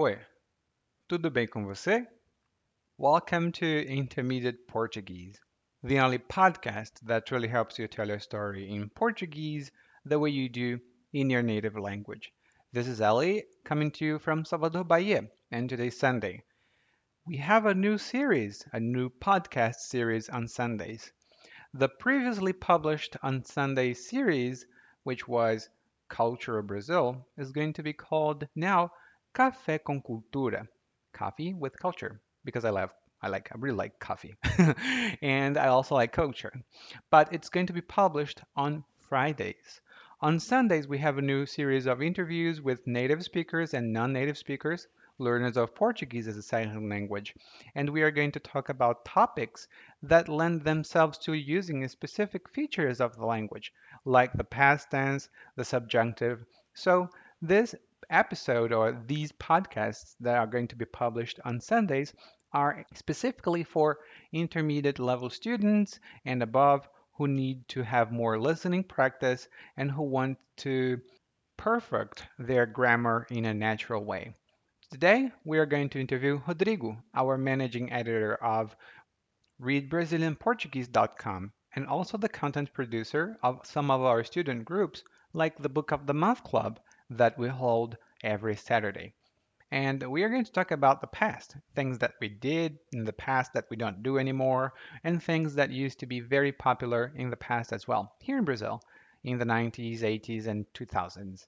Oi, tudo bem com você? Welcome to Intermediate Portuguese, the only podcast that really helps you tell your story in Portuguese the way you do in your native language. This is Ali coming to you from Salvador, Bahia, and today's Sunday. We have a new series, a new podcast series on Sundays. The previously published on Sunday series, which was Culture Brazil, is going to be called now Café con Cultura, coffee with culture, because I love I like I really like coffee. and I also like culture. But it's going to be published on Fridays. On Sundays, we have a new series of interviews with native speakers and non-native speakers, learners of Portuguese as a second language. And we are going to talk about topics that lend themselves to using specific features of the language, like the past tense, the subjunctive. So this episode or these podcasts that are going to be published on Sundays are specifically for intermediate level students and above who need to have more listening practice and who want to perfect their grammar in a natural way. Today, we are going to interview Rodrigo, our managing editor of ReadBrazilianPortuguese.com and also the content producer of some of our student groups like the Book of the Month Club that we hold every Saturday. And we are going to talk about the past, things that we did in the past that we don't do anymore, and things that used to be very popular in the past as well, here in Brazil, in the 90s, 80s, and 2000s.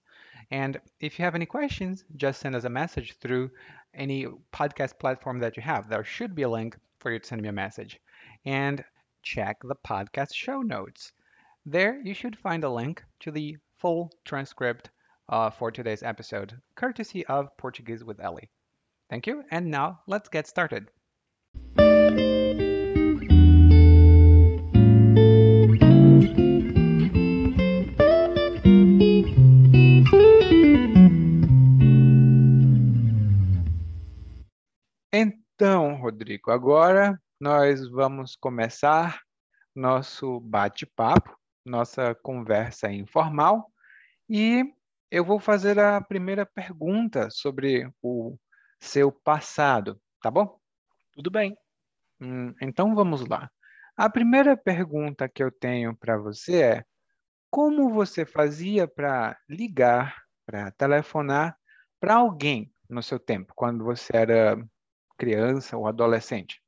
And if you have any questions, just send us a message through any podcast platform that you have. There should be a link for you to send me a message. And check the podcast show notes. There you should find a link to the full transcript uh, for today's episode, courtesy of Portuguese with Ellie. Thank you, and now let's get started. Então, Rodrigo, agora nós vamos começar nosso bate-papo, nossa conversa informal, e eu vou fazer a primeira pergunta sobre o seu passado, tá bom? Tudo bem. Hum, então vamos lá. A primeira pergunta que eu tenho para você é: como você fazia para ligar, para telefonar para alguém no seu tempo, quando você era criança ou adolescente?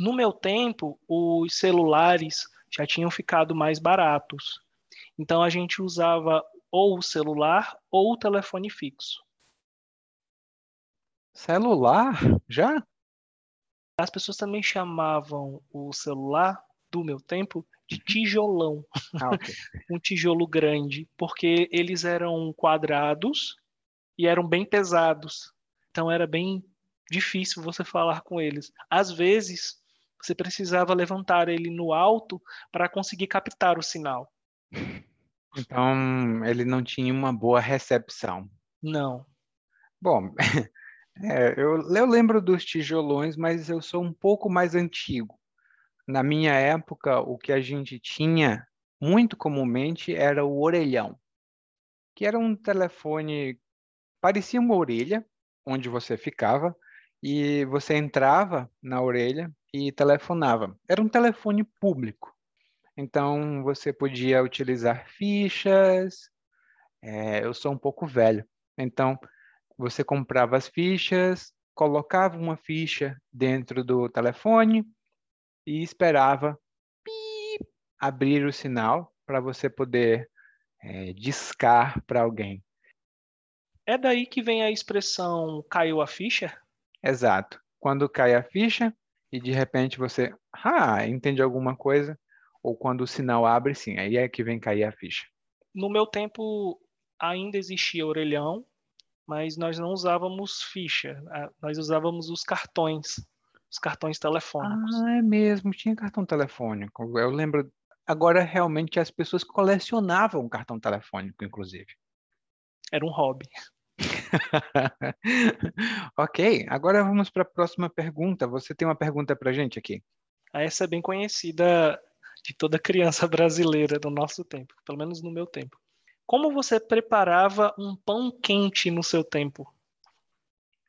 No meu tempo, os celulares já tinham ficado mais baratos. Então a gente usava ou o celular ou o telefone fixo. Celular? Já? As pessoas também chamavam o celular do meu tempo de tijolão. Ah, ok. um tijolo grande, porque eles eram quadrados e eram bem pesados. Então era bem difícil você falar com eles. Às vezes, você precisava levantar ele no alto para conseguir captar o sinal. Então, ele não tinha uma boa recepção. Não. Bom, é, eu, eu lembro dos tijolões, mas eu sou um pouco mais antigo. Na minha época, o que a gente tinha muito comumente era o orelhão, que era um telefone, parecia uma orelha, onde você ficava, e você entrava na orelha e telefonava. Era um telefone público. Então você podia utilizar fichas. É, eu sou um pouco velho, então você comprava as fichas, colocava uma ficha dentro do telefone e esperava abrir o sinal para você poder é, discar para alguém. É daí que vem a expressão caiu a ficha? Exato. Quando cai a ficha e de repente você ah, entende alguma coisa, ou quando o sinal abre, sim, aí é que vem cair a ficha. No meu tempo ainda existia orelhão, mas nós não usávamos ficha, nós usávamos os cartões, os cartões telefônicos. Ah, é mesmo, tinha cartão telefônico. Eu lembro, agora realmente as pessoas colecionavam cartão telefônico, inclusive. Era um hobby. ok, agora vamos para a próxima pergunta. Você tem uma pergunta para gente aqui? Essa é bem conhecida de toda criança brasileira no nosso tempo, pelo menos no meu tempo. Como você preparava um pão quente no seu tempo?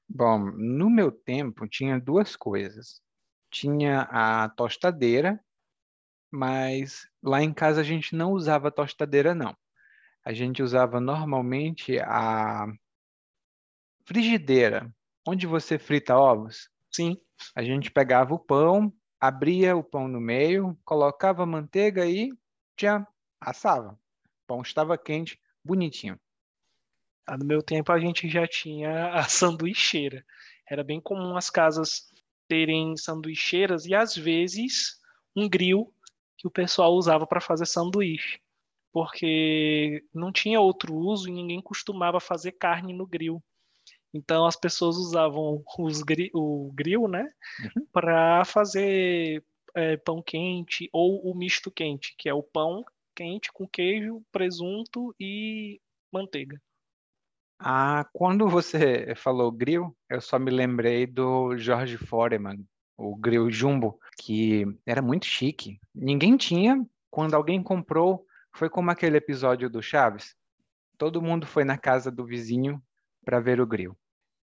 Bom, no meu tempo tinha duas coisas. Tinha a tostadeira, mas lá em casa a gente não usava tostadeira, não. A gente usava normalmente a frigideira, onde você frita ovos. Sim. A gente pegava o pão, abria o pão no meio, colocava manteiga e já assava. O pão estava quente, bonitinho. Ah, no meu tempo a gente já tinha a sanduicheira. Era bem comum as casas terem sanduicheiras e às vezes um grill que o pessoal usava para fazer sanduíche, porque não tinha outro uso e ninguém costumava fazer carne no grill. Então as pessoas usavam gri o grill, né, uhum. para fazer é, pão quente ou o misto quente, que é o pão quente com queijo, presunto e manteiga. Ah, quando você falou grill, eu só me lembrei do George Foreman, o grill Jumbo, que era muito chique. Ninguém tinha, quando alguém comprou, foi como aquele episódio do Chaves. Todo mundo foi na casa do vizinho para ver o grill.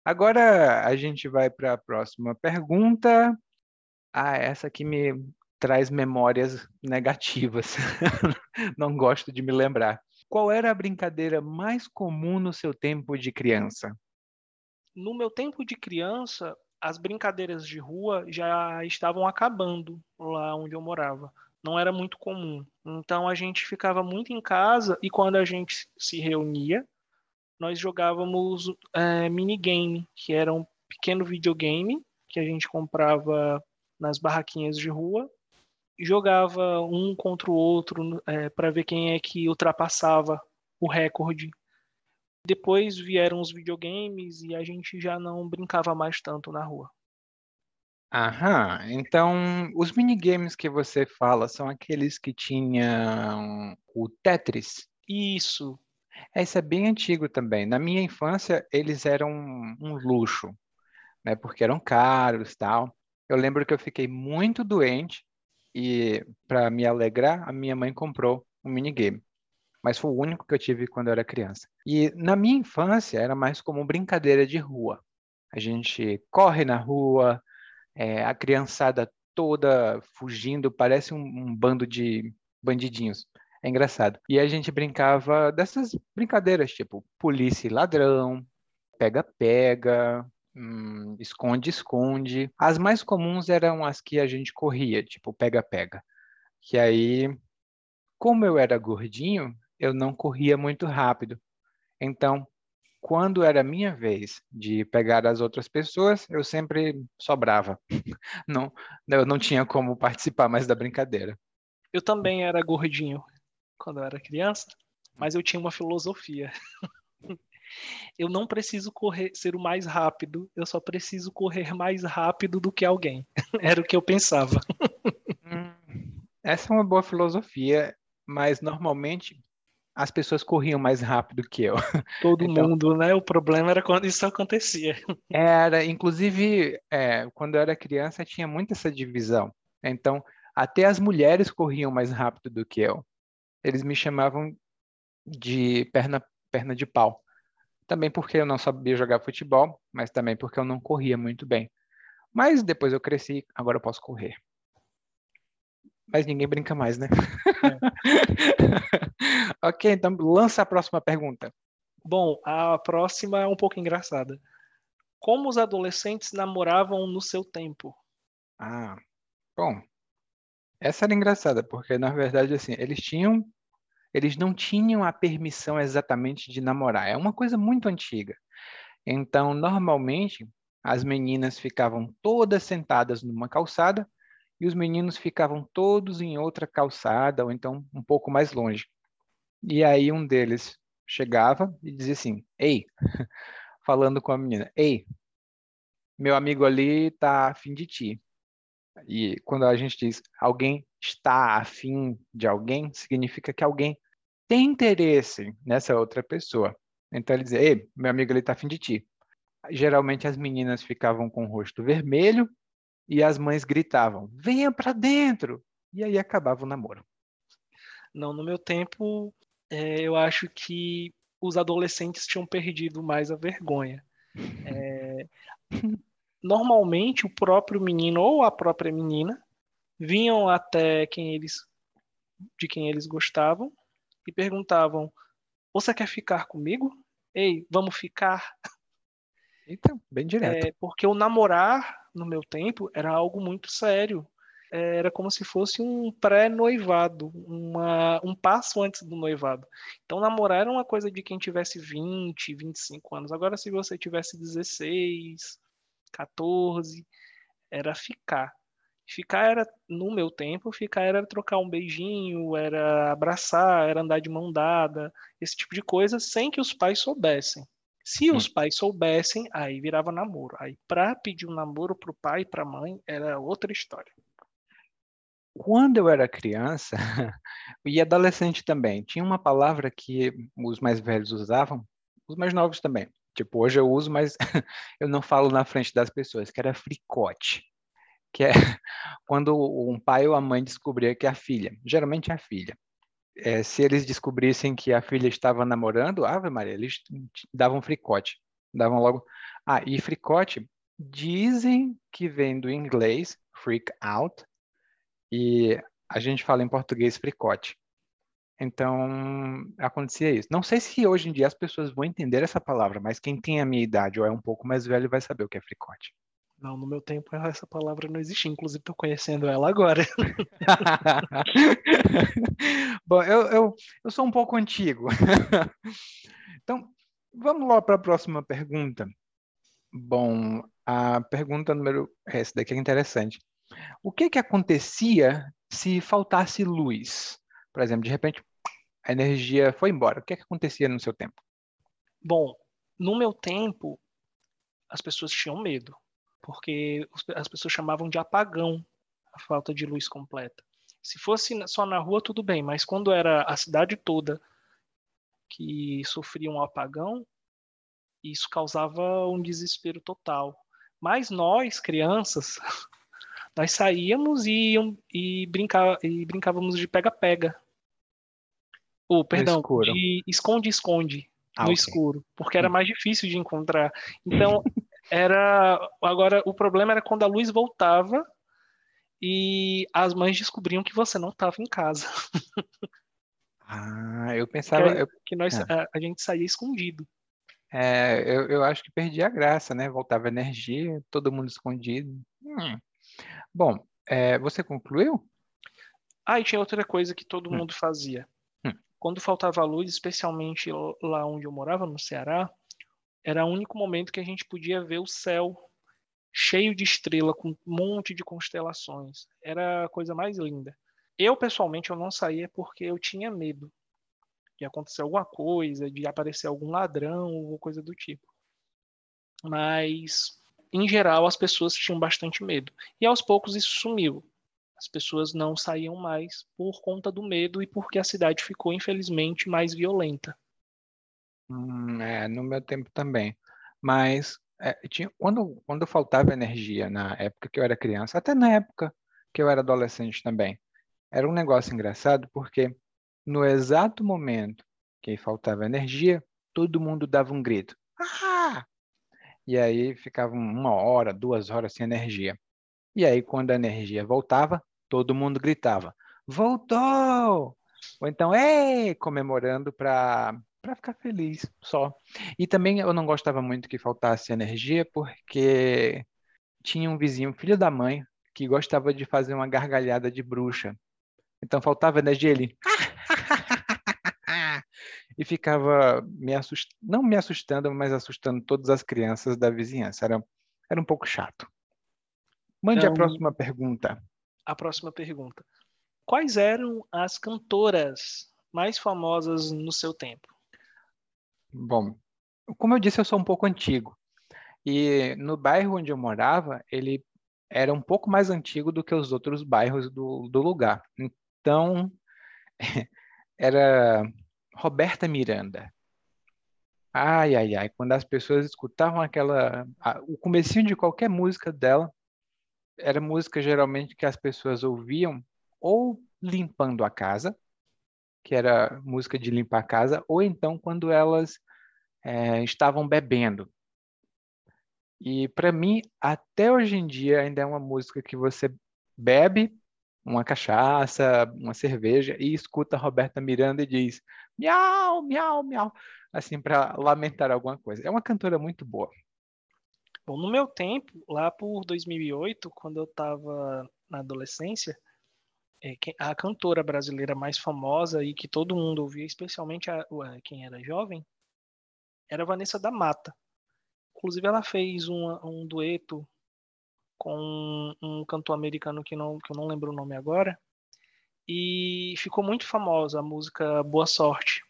Agora a gente vai para a próxima pergunta. Ah, essa aqui me traz memórias negativas. Não gosto de me lembrar. Qual era a brincadeira mais comum no seu tempo de criança? No meu tempo de criança, as brincadeiras de rua já estavam acabando lá onde eu morava. Não era muito comum. Então a gente ficava muito em casa e quando a gente se reunia, nós jogávamos é, minigame, que era um pequeno videogame que a gente comprava nas barraquinhas de rua jogava um contra o outro é, para ver quem é que ultrapassava o recorde. Depois vieram os videogames e a gente já não brincava mais tanto na rua. Aham, então os minigames que você fala são aqueles que tinham o Tetris? Isso. Esse é bem antigo também. Na minha infância, eles eram um luxo, né? Porque eram caros tal. Eu lembro que eu fiquei muito doente e para me alegrar, a minha mãe comprou um minigame. Mas foi o único que eu tive quando eu era criança. E na minha infância era mais como brincadeira de rua. A gente corre na rua, é, a criançada toda fugindo, parece um, um bando de bandidinhos. É engraçado. E a gente brincava dessas brincadeiras, tipo polícia e ladrão, pega-pega, hum, esconde-esconde. As mais comuns eram as que a gente corria, tipo pega-pega. Que aí, como eu era gordinho, eu não corria muito rápido. Então, quando era minha vez de pegar as outras pessoas, eu sempre sobrava. Não, eu não tinha como participar mais da brincadeira. Eu também era gordinho quando eu era criança, mas eu tinha uma filosofia. Eu não preciso correr, ser o mais rápido, eu só preciso correr mais rápido do que alguém. Era o que eu pensava. Hum, essa é uma boa filosofia, mas normalmente as pessoas corriam mais rápido que eu. Todo então, mundo, né? O problema era quando isso acontecia. Era, inclusive, é, quando eu era criança, tinha muito essa divisão. Então, até as mulheres corriam mais rápido do que eu. Eles me chamavam de perna, perna de pau. Também porque eu não sabia jogar futebol, mas também porque eu não corria muito bem. Mas depois eu cresci, agora eu posso correr. Mas ninguém brinca mais, né? É. ok, então lança a próxima pergunta. Bom, a próxima é um pouco engraçada. Como os adolescentes namoravam no seu tempo? Ah, bom. Essa era engraçada, porque na verdade, assim, eles tinham eles não tinham a permissão exatamente de namorar. É uma coisa muito antiga. Então, normalmente, as meninas ficavam todas sentadas numa calçada e os meninos ficavam todos em outra calçada ou então um pouco mais longe. E aí um deles chegava e dizia assim: "Ei", falando com a menina: "Ei, meu amigo ali está afim de ti". E quando a gente diz alguém está afim de alguém, significa que alguém tem interesse nessa outra pessoa. Então ele dizia, ei, meu amigo ele está afim de ti. Geralmente as meninas ficavam com o rosto vermelho e as mães gritavam, venha para dentro. E aí acabava o namoro. Não, no meu tempo, é, eu acho que os adolescentes tinham perdido mais a vergonha. É, normalmente o próprio menino ou a própria menina vinham até quem eles de quem eles gostavam e perguntavam: "Você quer ficar comigo? Ei, vamos ficar?" Então, bem direto. É, porque o namorar no meu tempo era algo muito sério. É, era como se fosse um pré-noivado, um passo antes do noivado. Então, namorar era uma coisa de quem tivesse 20, 25 anos. Agora, se você tivesse 16, 14, era ficar. Ficar era, no meu tempo, ficar era trocar um beijinho, era abraçar, era andar de mão dada, esse tipo de coisa, sem que os pais soubessem. Se os pais soubessem, aí virava namoro. Aí, para pedir um namoro pro pai e pra mãe, era outra história. Quando eu era criança, e adolescente também, tinha uma palavra que os mais velhos usavam, os mais novos também. Tipo, hoje eu uso, mas eu não falo na frente das pessoas, que era fricote. Que é quando um pai ou a mãe descobria que a filha, geralmente a filha, é, se eles descobrissem que a filha estava namorando, Ave Maria, eles davam fricote. Davam logo. Ah, e fricote, dizem que vem do inglês, freak out, e a gente fala em português fricote. Então, acontecia isso. Não sei se hoje em dia as pessoas vão entender essa palavra, mas quem tem a minha idade ou é um pouco mais velho vai saber o que é fricote. Não, no meu tempo essa palavra não existia, inclusive estou conhecendo ela agora. Bom, eu, eu, eu sou um pouco antigo. então, vamos lá para a próxima pergunta. Bom, a pergunta número. Essa daqui é interessante. O que, que acontecia se faltasse luz? Por exemplo, de repente a energia foi embora. O que, que acontecia no seu tempo? Bom, no meu tempo, as pessoas tinham medo, porque as pessoas chamavam de apagão a falta de luz completa. Se fosse só na rua, tudo bem, mas quando era a cidade toda que sofria um apagão, isso causava um desespero total. Mas nós, crianças, nós saíamos e, e, brinca, e brincávamos de pega-pega. Ou, oh, perdão, de esconde-esconde ah, no okay. escuro, porque era hum. mais difícil de encontrar. Então, era. Agora, o problema era quando a luz voltava e as mães descobriam que você não estava em casa. Ah, eu pensava. Que, eu... que nós, ah. a, a, gente saía escondido. É, eu, eu acho que perdi a graça, né? Voltava energia, todo mundo escondido. Hum. Bom, é, você concluiu? Ah, e tinha outra coisa que todo hum. mundo fazia. Hum. Quando faltava luz, especialmente lá onde eu morava, no Ceará, era o único momento que a gente podia ver o céu cheio de estrela, com um monte de constelações. Era a coisa mais linda. Eu, pessoalmente, eu não saía porque eu tinha medo de acontecer alguma coisa, de aparecer algum ladrão ou coisa do tipo. Mas, em geral, as pessoas tinham bastante medo. E aos poucos isso sumiu. As pessoas não saíam mais por conta do medo e porque a cidade ficou, infelizmente, mais violenta. Hum, é, no meu tempo também. Mas é, tinha, quando, quando faltava energia na época que eu era criança, até na época que eu era adolescente também, era um negócio engraçado porque no exato momento que faltava energia, todo mundo dava um grito. Ah! E aí ficava uma hora, duas horas sem energia. E aí, quando a energia voltava, todo mundo gritava: Voltou! Ou então, ei! Comemorando para para ficar feliz só. E também eu não gostava muito que faltasse energia, porque tinha um vizinho, filho da mãe, que gostava de fazer uma gargalhada de bruxa. Então faltava energia, ele. e ficava me assust... não me assustando, mas assustando todas as crianças da vizinhança. Era, era um pouco chato. Mande então, a próxima pergunta. A próxima pergunta. Quais eram as cantoras mais famosas no seu tempo? Bom, como eu disse, eu sou um pouco antigo. E no bairro onde eu morava, ele era um pouco mais antigo do que os outros bairros do, do lugar. Então, era Roberta Miranda. Ai, ai, ai, quando as pessoas escutavam aquela, a, o comecinho de qualquer música dela, era música geralmente que as pessoas ouviam ou limpando a casa, que era música de limpar a casa, ou então quando elas é, estavam bebendo. E para mim, até hoje em dia, ainda é uma música que você bebe uma cachaça, uma cerveja e escuta Roberta Miranda e diz miau, miau, miau, assim para lamentar alguma coisa. É uma cantora muito boa. Bom, no meu tempo, lá por 2008, quando eu estava na adolescência, é, a cantora brasileira mais famosa e que todo mundo ouvia, especialmente a, quem era jovem, era Vanessa da Mata. Inclusive, ela fez um, dueto com um, um cantor americano que, não, que eu não lembro o nome agora, e ficou muito famosa a música Boa Sorte.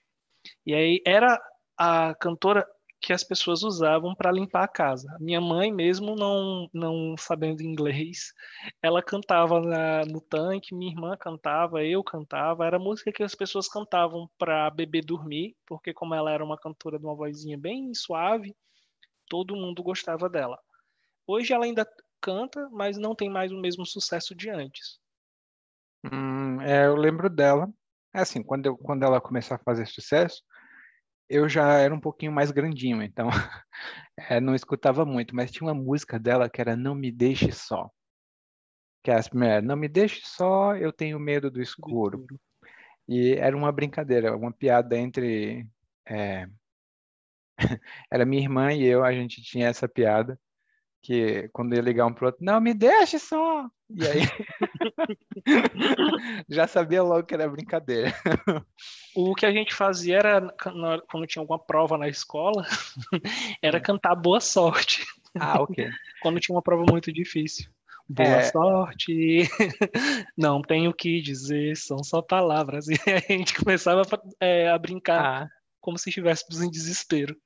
E aí era a cantora que as pessoas usavam para limpar a casa. Minha mãe, mesmo não, não sabendo inglês, ela cantava na, no tanque, minha irmã cantava, eu cantava. Era música que as pessoas cantavam para bebê dormir, porque como ela era uma cantora de uma vozinha bem suave, todo mundo gostava dela. Hoje ela ainda canta, mas não tem mais o mesmo sucesso de antes. Hum, é, eu lembro dela. É assim, quando, eu, quando ela começou a fazer sucesso, eu já era um pouquinho mais grandinho, então é, não escutava muito, mas tinha uma música dela que era Não Me Deixe Só. Que é as primeiras, Não Me Deixe Só, Eu Tenho Medo do Escuro. E era uma brincadeira, uma piada entre... É... era minha irmã e eu, a gente tinha essa piada, que quando ia ligar um pro outro, não, me deixe só! E aí já sabia logo que era brincadeira. O que a gente fazia era, quando tinha alguma prova na escola, era hum. cantar boa sorte. Ah, ok. quando tinha uma prova muito difícil. Boa é... sorte, não tenho o que dizer, são só palavras. E a gente começava é, a brincar ah. como se estivéssemos em desespero.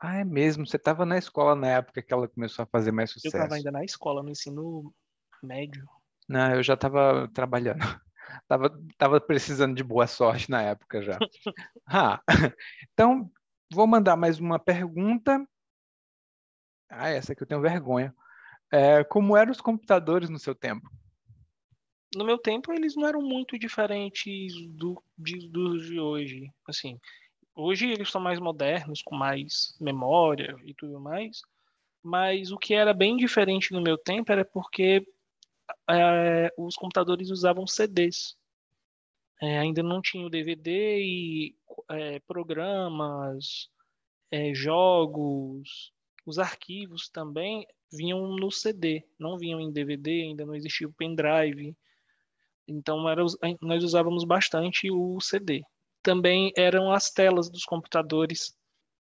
Ah, é mesmo? Você estava na escola na época que ela começou a fazer mais sucesso? Eu estava ainda na escola, no ensino médio. Não, eu já estava trabalhando. Tava, tava precisando de boa sorte na época já. ah, então, vou mandar mais uma pergunta. Ah, essa aqui eu tenho vergonha. É, como eram os computadores no seu tempo? No meu tempo, eles não eram muito diferentes do, de, dos de hoje. Assim, Hoje eles são mais modernos, com mais memória e tudo mais. Mas o que era bem diferente no meu tempo era porque é, os computadores usavam CDs. É, ainda não tinha o DVD e é, programas, jogos, os arquivos também vinham no CD, não vinham em DVD, ainda não existia o pendrive. Então era, nós usávamos bastante o CD também eram as telas dos computadores.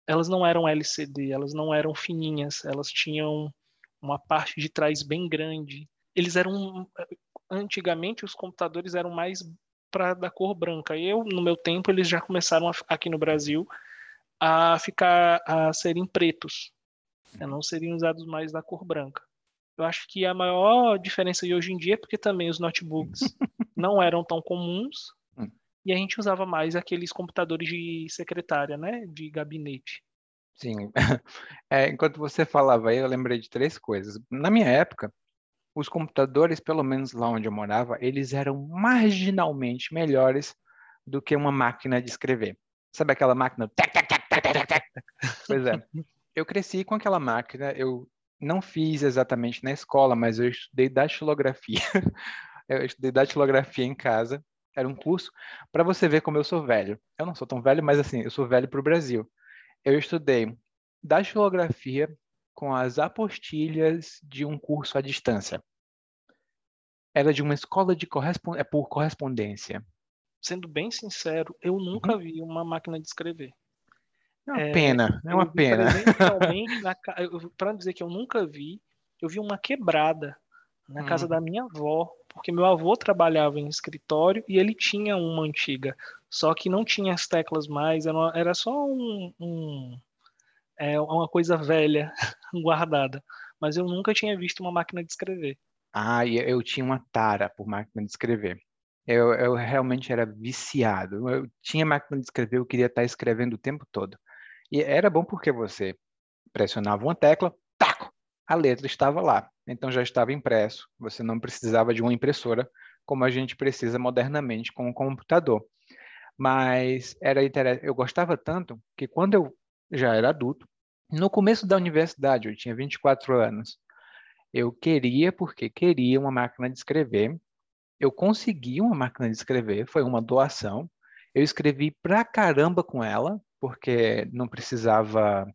Elas não eram LCD, elas não eram fininhas, elas tinham uma parte de trás bem grande. Eles eram antigamente os computadores eram mais para da cor branca. Eu no meu tempo eles já começaram a, aqui no Brasil a ficar a serem pretos, a não serem usados mais da cor branca. Eu acho que a maior diferença de hoje em dia é porque também os notebooks não eram tão comuns e a gente usava mais aqueles computadores de secretária, né, de gabinete. Sim. É, enquanto você falava aí, eu lembrei de três coisas. Na minha época, os computadores, pelo menos lá onde eu morava, eles eram marginalmente melhores do que uma máquina de escrever. Sabe aquela máquina? Pois é. Eu cresci com aquela máquina, eu não fiz exatamente na escola, mas eu estudei datilografia. eu estudei datilografia em casa era um curso para você ver como eu sou velho. Eu não sou tão velho, mas assim, eu sou velho para o Brasil. Eu estudei datilografia com as apostilhas de um curso à distância. Era de uma escola de correspond... é por correspondência. Sendo bem sincero, eu nunca uhum. vi uma máquina de escrever. É uma é, pena, é uma pena. Para dizer que eu nunca vi, eu vi uma quebrada na hum. casa da minha avó, porque meu avô trabalhava em escritório e ele tinha uma antiga, só que não tinha as teclas mais, era, era só um, um é, uma coisa velha guardada. Mas eu nunca tinha visto uma máquina de escrever. Ah, eu tinha uma tara por máquina de escrever. Eu, eu realmente era viciado. Eu tinha máquina de escrever, eu queria estar escrevendo o tempo todo. E era bom porque você pressionava uma tecla, a letra estava lá, então já estava impresso, você não precisava de uma impressora como a gente precisa modernamente com o computador. Mas era eu gostava tanto que quando eu já era adulto, No começo da universidade, eu tinha 24 anos. Eu queria, porque queria uma máquina de escrever. Eu consegui uma máquina de escrever, foi uma doação. Eu escrevi pra caramba com ela, porque não precisava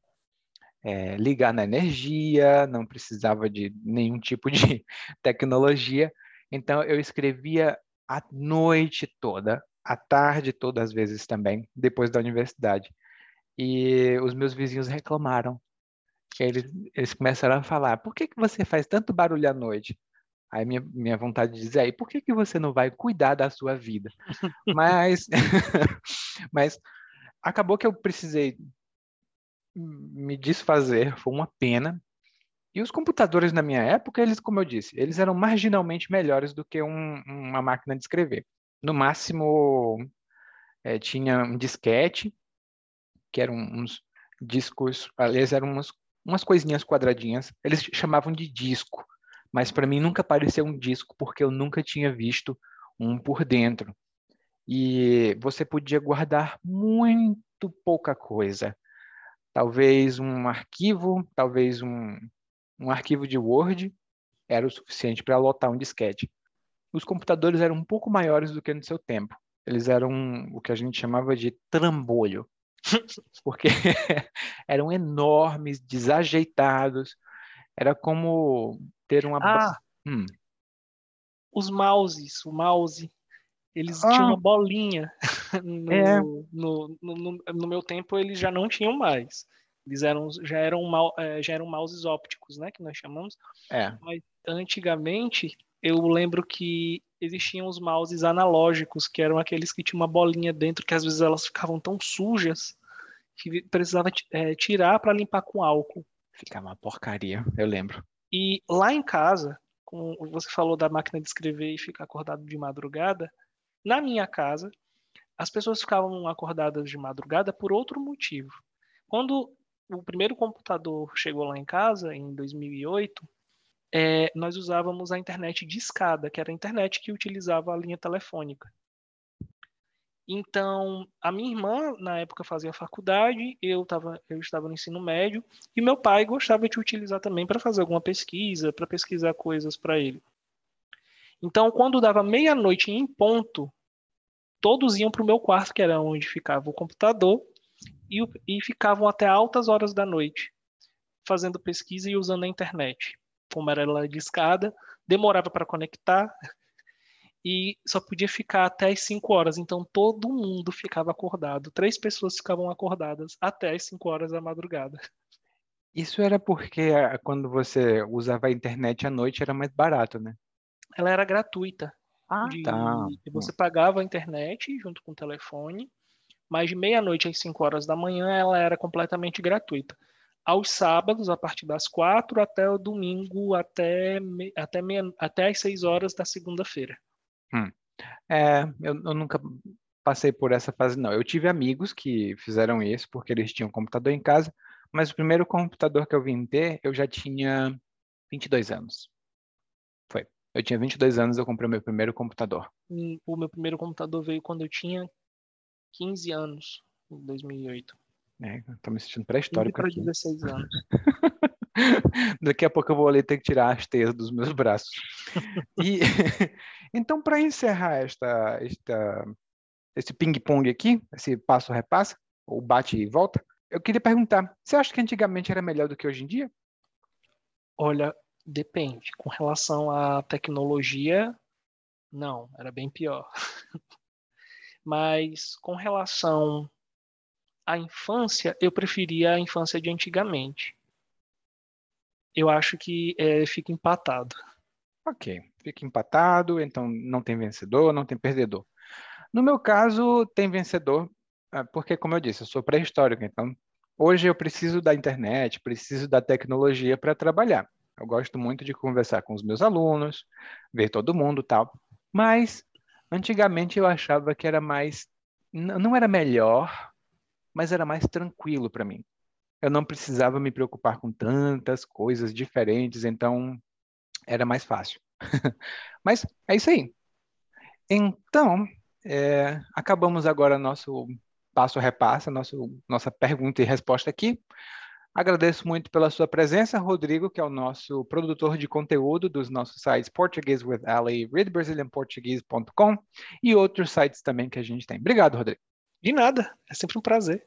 é, ligar na energia, não precisava de nenhum tipo de tecnologia. Então, eu escrevia a noite toda, à tarde toda, às vezes também, depois da universidade. E os meus vizinhos reclamaram. Eles, eles começaram a falar: por que, que você faz tanto barulho à noite? Aí minha, minha vontade de dizer, aí por que, que você não vai cuidar da sua vida? mas, mas acabou que eu precisei me desfazer, foi uma pena. E os computadores na minha época, eles, como eu disse, eles eram marginalmente melhores do que um, uma máquina de escrever. No máximo, é, tinha um disquete, que eram uns discos, aliás, eram umas, umas coisinhas quadradinhas. Eles chamavam de disco, mas para mim nunca pareceu um disco, porque eu nunca tinha visto um por dentro. E você podia guardar muito pouca coisa talvez um arquivo, talvez um, um arquivo de Word era o suficiente para lotar um disquete. Os computadores eram um pouco maiores do que no seu tempo. Eles eram o que a gente chamava de trambolho, porque eram enormes, desajeitados. Era como ter uma. Ah, hum. os mouses, o mouse, eles ah. tinham uma bolinha. no, é. no, no, no, meu tempo eles já não tinham mais. Eles eram, já, eram é, já eram mouses ópticos, né? Que nós chamamos. É. Mas antigamente eu lembro que existiam os mouses analógicos, que eram aqueles que tinham uma bolinha dentro, que às vezes elas ficavam tão sujas que precisava é, tirar para limpar com álcool. Ficava uma porcaria, eu lembro. E lá em casa, com, você falou da máquina de escrever e ficar acordado de madrugada, na minha casa, as pessoas ficavam acordadas de madrugada por outro motivo. Quando o primeiro computador chegou lá em casa, em 2008, é, nós usávamos a internet de escada, que era a internet que utilizava a linha telefônica. Então, a minha irmã, na época, fazia faculdade, eu, tava, eu estava no ensino médio, e meu pai gostava de utilizar também para fazer alguma pesquisa, para pesquisar coisas para ele. Então, quando dava meia-noite em ponto, todos iam para o meu quarto, que era onde ficava o computador, e, e ficavam até altas horas da noite, fazendo pesquisa e usando a internet. Como era ela de escada, demorava para conectar e só podia ficar até as 5 horas. Então todo mundo ficava acordado. Três pessoas ficavam acordadas até as 5 horas da madrugada. Isso era porque ah, quando você usava a internet à noite era mais barato, né? ela era gratuita. Ah, de, tá. Você pagava a internet junto com o telefone, mas de meia-noite às 5 horas da manhã ela era completamente gratuita. Aos sábados, a partir das 4 até o domingo, até, até, meia, até as 6 horas da segunda-feira. Hum. É, eu, eu nunca passei por essa fase, não. Eu tive amigos que fizeram isso porque eles tinham computador em casa, mas o primeiro computador que eu vim ter, eu já tinha 22 anos. Eu tinha 22 anos, eu comprei o meu primeiro computador. O meu primeiro computador veio quando eu tinha 15 anos, em 2008. É, tô me sentindo pré-histórico para 16 anos. Daqui a pouco eu vou ali ter que tirar as teias dos meus braços. E então, para encerrar esta, esta, esse ping-pong aqui, esse passo-repassa, ou bate e volta, eu queria perguntar: você acha que antigamente era melhor do que hoje em dia? Olha, Depende. Com relação à tecnologia, não, era bem pior. Mas com relação à infância, eu preferia a infância de antigamente. Eu acho que é, fica empatado. Ok, fica empatado, então não tem vencedor, não tem perdedor. No meu caso, tem vencedor, ah, porque, como eu disse, eu sou pré-histórico, então hoje eu preciso da internet, preciso da tecnologia para trabalhar. Eu gosto muito de conversar com os meus alunos, ver todo mundo tal. Mas antigamente eu achava que era mais. Não era melhor, mas era mais tranquilo para mim. Eu não precisava me preocupar com tantas coisas diferentes, então era mais fácil. mas é isso aí. Então, é, acabamos agora nosso passo repassa, nossa pergunta e resposta aqui. Agradeço muito pela sua presença, Rodrigo, que é o nosso produtor de conteúdo dos nossos sites Português with Ali, readbrazilianportuguese.com e outros sites também que a gente tem. Obrigado, Rodrigo. De nada, é sempre um prazer.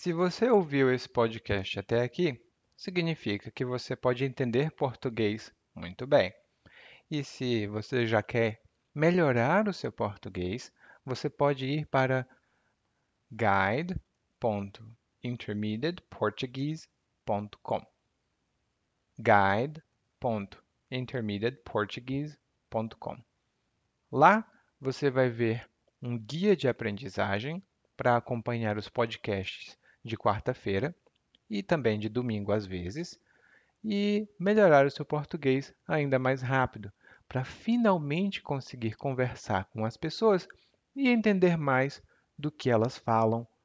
Se você ouviu esse podcast até aqui, significa que você pode entender português muito bem. E se você já quer melhorar o seu português, você pode ir para guide.intermediateportuguese.com. guide.intermediateportuguese.com. Lá você vai ver um guia de aprendizagem para acompanhar os podcasts de quarta-feira e também de domingo às vezes, e melhorar o seu português ainda mais rápido, para finalmente conseguir conversar com as pessoas e entender mais do que elas falam